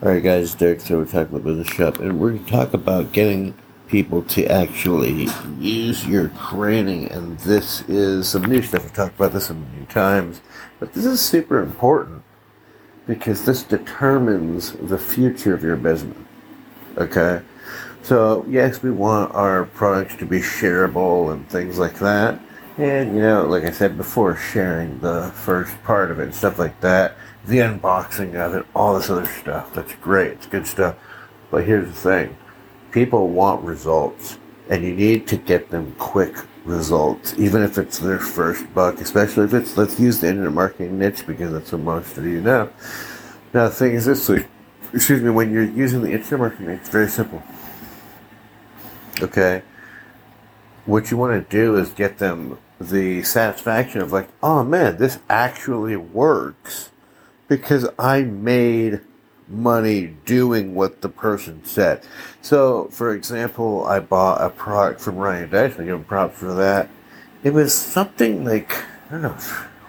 Alright, guys, Derek. So we're talking about business shop, and we're going to talk about getting people to actually use your training. And this is some new stuff. We've talked about this a million times, but this is super important because this determines the future of your business. Okay? So, yes, we want our products to be shareable and things like that. And, you know, like I said before, sharing the first part of it and stuff like that, the unboxing of it, all this other stuff. That's great. It's good stuff. But here's the thing people want results, and you need to get them quick results, even if it's their first buck, especially if it's, let's use the internet marketing niche because that's what most of you know. Now, the thing is this, excuse me, when you're using the internet marketing it's very simple. Okay? What you want to do is get them the satisfaction of like, oh man, this actually works because I made money doing what the person said. So, for example, I bought a product from Ryan Dyson. I give him props for that. It was something like I don't know,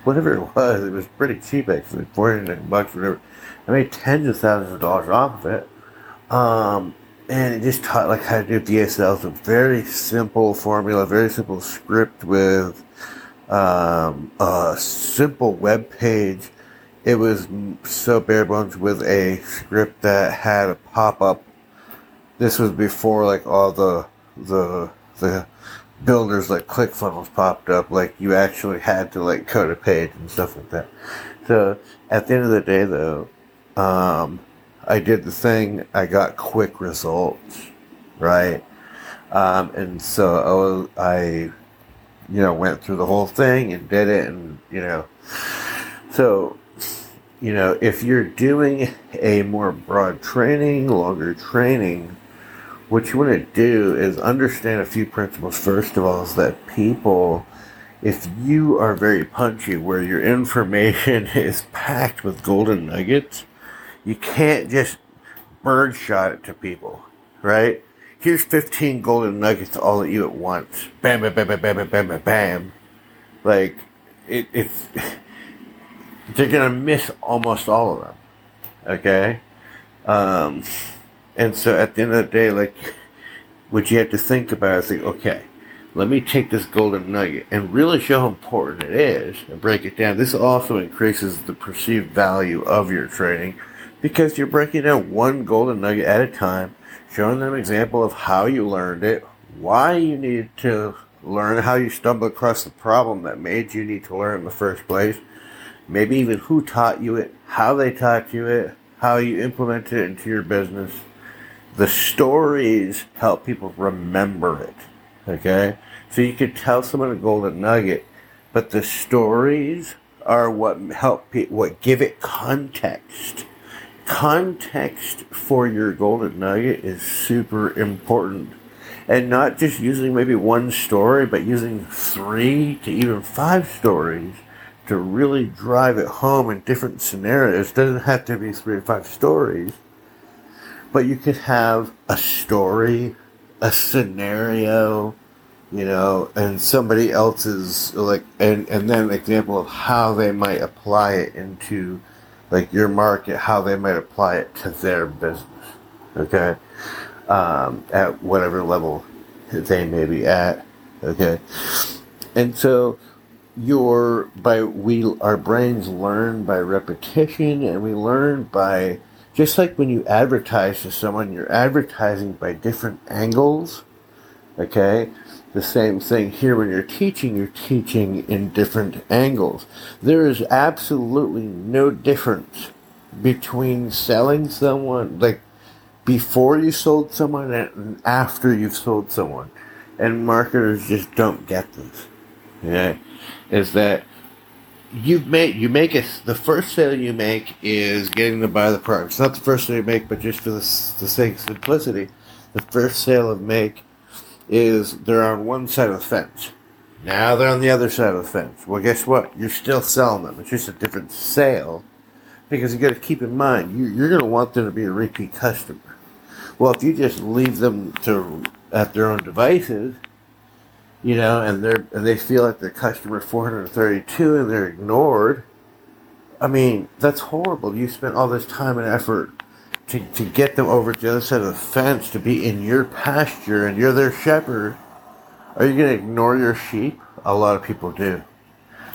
whatever it was. It was pretty cheap actually, forty nine bucks, whatever. I made tens of thousands of dollars off of it. Um, and it just taught like how to do DSLs. A very simple formula, very simple script with um, a simple web page. It was so bare bones with a script that had a pop up. This was before like all the the the builders like ClickFunnels popped up. Like you actually had to like code a page and stuff like that. So at the end of the day, though, um, I did the thing. I got quick results, right? Um, and so I, I, you know, went through the whole thing and did it, and you know, so you know, if you're doing a more broad training, longer training, what you want to do is understand a few principles. First of all, is that people, if you are very punchy, where your information is packed with golden nuggets, you can't just birdshot it to people, right? Here's 15 golden nuggets all at you at once. Bam, bam, bam, bam, bam, bam, bam, bam. Like, it, it's, they're going to miss almost all of them. Okay? Um, and so at the end of the day, like, what you have to think about is like, okay, let me take this golden nugget and really show how important it is and break it down. This also increases the perceived value of your training because you're breaking down one golden nugget at a time, showing them an example of how you learned it, why you need to learn, how you stumbled across the problem that made you need to learn in the first place, maybe even who taught you it, how they taught you it, how you implemented it into your business. The stories help people remember it. Okay? So you could tell someone a golden nugget, but the stories are what help people, what give it context context for your golden nugget is super important. And not just using maybe one story, but using three to even five stories to really drive it home in different scenarios. It doesn't have to be three or five stories, but you could have a story, a scenario, you know, and somebody else's like, and and then an example of how they might apply it into like your market, how they might apply it to their business. Okay, um, at whatever level they may be at. Okay, and so your by we our brains learn by repetition, and we learn by just like when you advertise to someone, you're advertising by different angles. Okay, the same thing here when you're teaching, you're teaching in different angles. There is absolutely no difference between selling someone, like before you sold someone and after you've sold someone. And marketers just don't get this. Yeah. Is that you make you make it the first sale you make is getting to buy the product. It's not the first sale you make, but just for the, the sake of simplicity, the first sale of make is they're on one side of the fence. Now they're on the other side of the fence. Well, guess what? You're still selling them. It's just a different sale because you got to keep in mind you, you're going to want them to be a repeat customer. Well, if you just leave them to at their own devices, you know, and they're and they feel like they're customer 432 and they're ignored. I mean, that's horrible. You spent all this time and effort to, to get them over to the other side of the fence to be in your pasture and you're their shepherd, are you going to ignore your sheep? A lot of people do.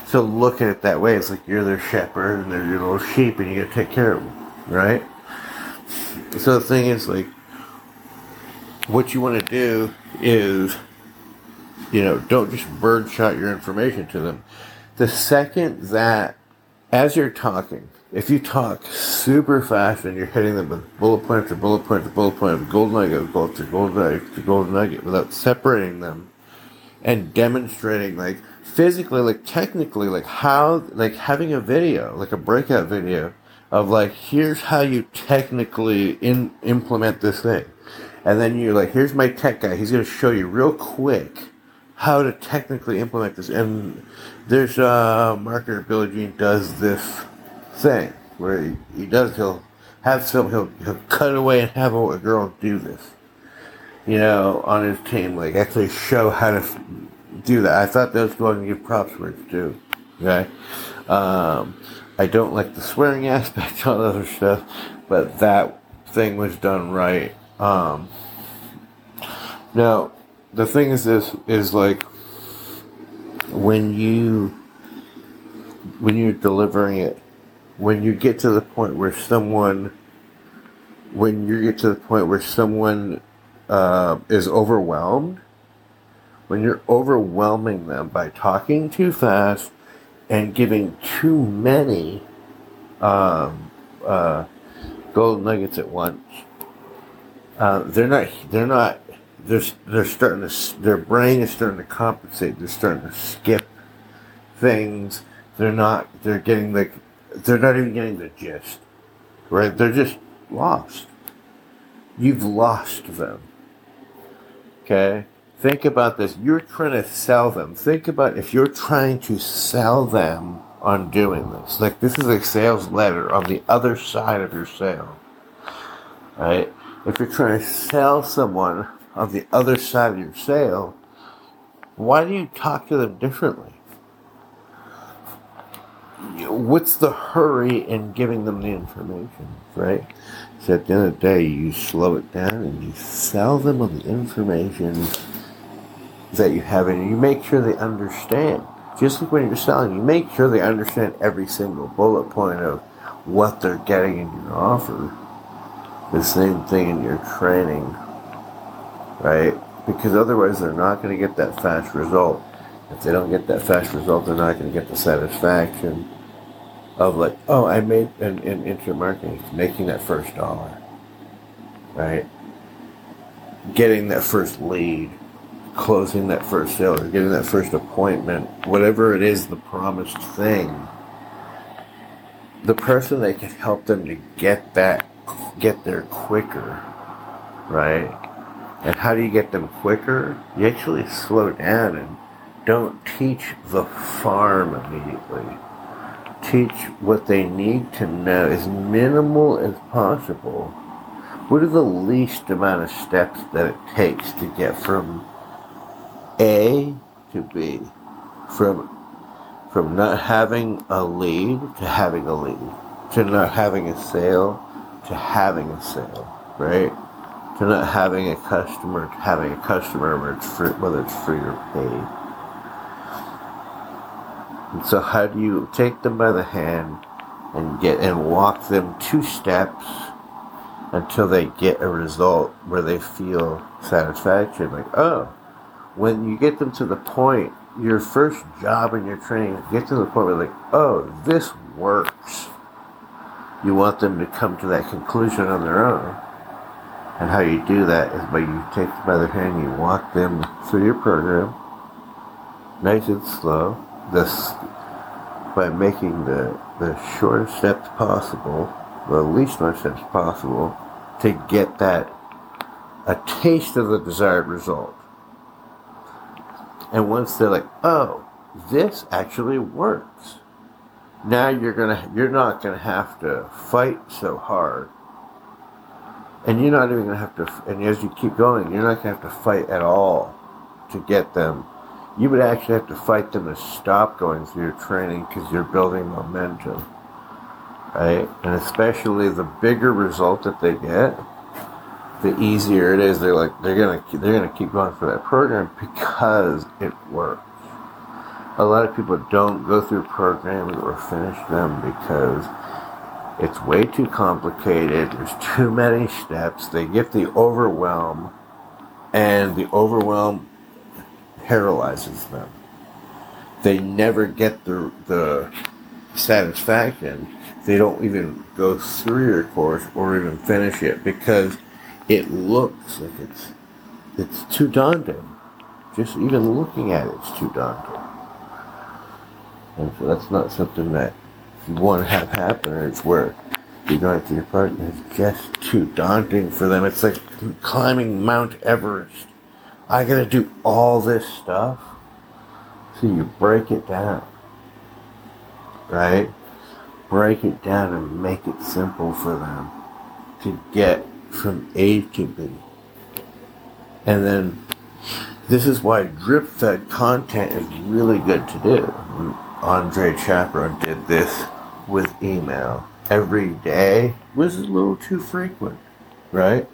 So look at it that way. It's like you're their shepherd and they're your little sheep and you got to take care of them, right? So the thing is, like, what you want to do is, you know, don't just birdshot your information to them. The second that, as you're talking, if you talk super fast and you're hitting them with bullet point after bullet point after bullet point, of gold nugget, gold to gold nugget to gold nugget, without separating them and demonstrating, like physically, like technically, like how, like having a video, like a breakout video of like, here's how you technically in, implement this thing. And then you're like, here's my tech guy. He's going to show you real quick how to technically implement this. And there's a uh, marketer, Billy Gene, does this thing where he, he does, he'll have some, he'll, he'll cut away and have a, girl do this. You know, on his team, like actually show how to do that. I thought that was going to give props where it's due. Okay? Um, I don't like the swearing aspect on other stuff, but that thing was done right. Um, now, the thing is this is like when you when you're delivering it, when you get to the point where someone when you get to the point where someone uh, is overwhelmed, when you're overwhelming them by talking too fast and giving too many um, uh, gold nuggets at once, uh, they're not. They're not. They're, they're starting to. Their brain is starting to compensate. They're starting to skip things. They're not. They're getting like. They're not even getting the gist. Right? They're just lost. You've lost them. Okay? Think about this. You're trying to sell them. Think about if you're trying to sell them on doing this. Like this is a sales letter on the other side of your sale. Right? If you're trying to sell someone on the other side of your sale, why do you talk to them differently? What's the hurry in giving them the information, right? So at the end of the day, you slow it down and you sell them on the information that you have and you make sure they understand. Just like when you're selling, you make sure they understand every single bullet point of what they're getting in your offer. The same thing in your training, right? Because otherwise, they're not going to get that fast result. If they don't get that fast result, they're not going to get the satisfaction of like, oh, I made an, in internet marketing, making that first dollar, right? Getting that first lead, closing that first sale, or getting that first appointment, whatever it is, the promised thing. The person that can help them to get that, get there quicker, right? And how do you get them quicker? You actually slow down and don't teach the farm immediately teach what they need to know as minimal as possible. What are the least amount of steps that it takes to get from A to B? From from not having a lead to having a lead, to not having a sale to having a sale, right? To not having a customer to having a customer, whether it's free, whether it's free or paid and so how do you take them by the hand and get and walk them two steps until they get a result where they feel satisfaction? Like, oh, when you get them to the point, your first job in your training, get to the point where like, oh, this works. You want them to come to that conclusion on their own. And how you do that is by you take them by the hand, you walk them through your program, nice and slow, this by making the, the shortest steps possible, the least amount of steps possible, to get that a taste of the desired result. And once they're like, oh, this actually works. Now you're gonna you're not gonna have to fight so hard. And you're not even gonna have to and as you keep going, you're not gonna have to fight at all to get them you would actually have to fight them to stop going through your training because you're building momentum. right? And especially the bigger result that they get, the easier it is. They're like they're gonna they're gonna keep going for that program because it works. A lot of people don't go through programs or finish them because it's way too complicated. There's too many steps. They get the overwhelm, and the overwhelm paralyzes them. They never get the the satisfaction. They don't even go through your course or even finish it because it looks like it's it's too daunting. Just even looking at it's too daunting. And so that's not something that you want to have happen. It's where you're going through your partner is just too daunting for them. It's like climbing Mount Everest. I gotta do all this stuff. So you break it down. Right? Break it down and make it simple for them to get from A to B. And then this is why drip fed content is really good to do. Andre Chaperon did this with email every day was a little too frequent, right?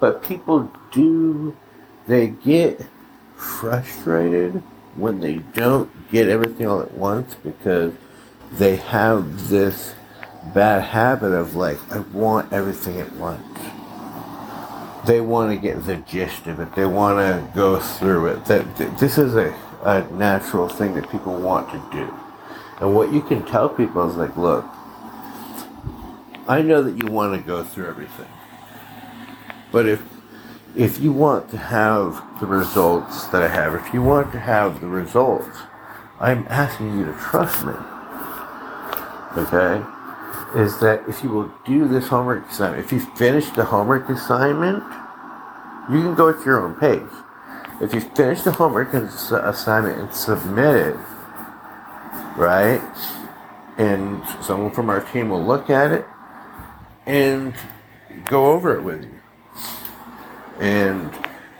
But people do, they get frustrated when they don't get everything all at once because they have this bad habit of like, I want everything at once. They want to get the gist of it. They want to go through it. That this is a, a natural thing that people want to do. And what you can tell people is like, look, I know that you want to go through everything. But if if you want to have the results that I have, if you want to have the results, I'm asking you to trust me. Okay? Is that if you will do this homework assignment, if you finish the homework assignment, you can go at your own pace. If you finish the homework assignment and submit it, right? And someone from our team will look at it and go over it with you and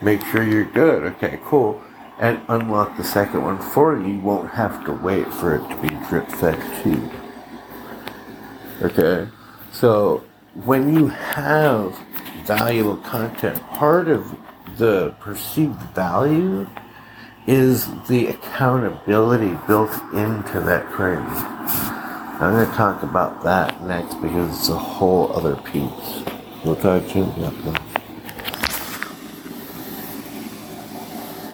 make sure you're good. Okay, cool. And unlock the second one for you. You won't have to wait for it to be drip fed to you. Okay? So, when you have valuable content, part of the perceived value is the accountability built into that training. I'm going to talk about that next because it's a whole other piece. We'll talk to you.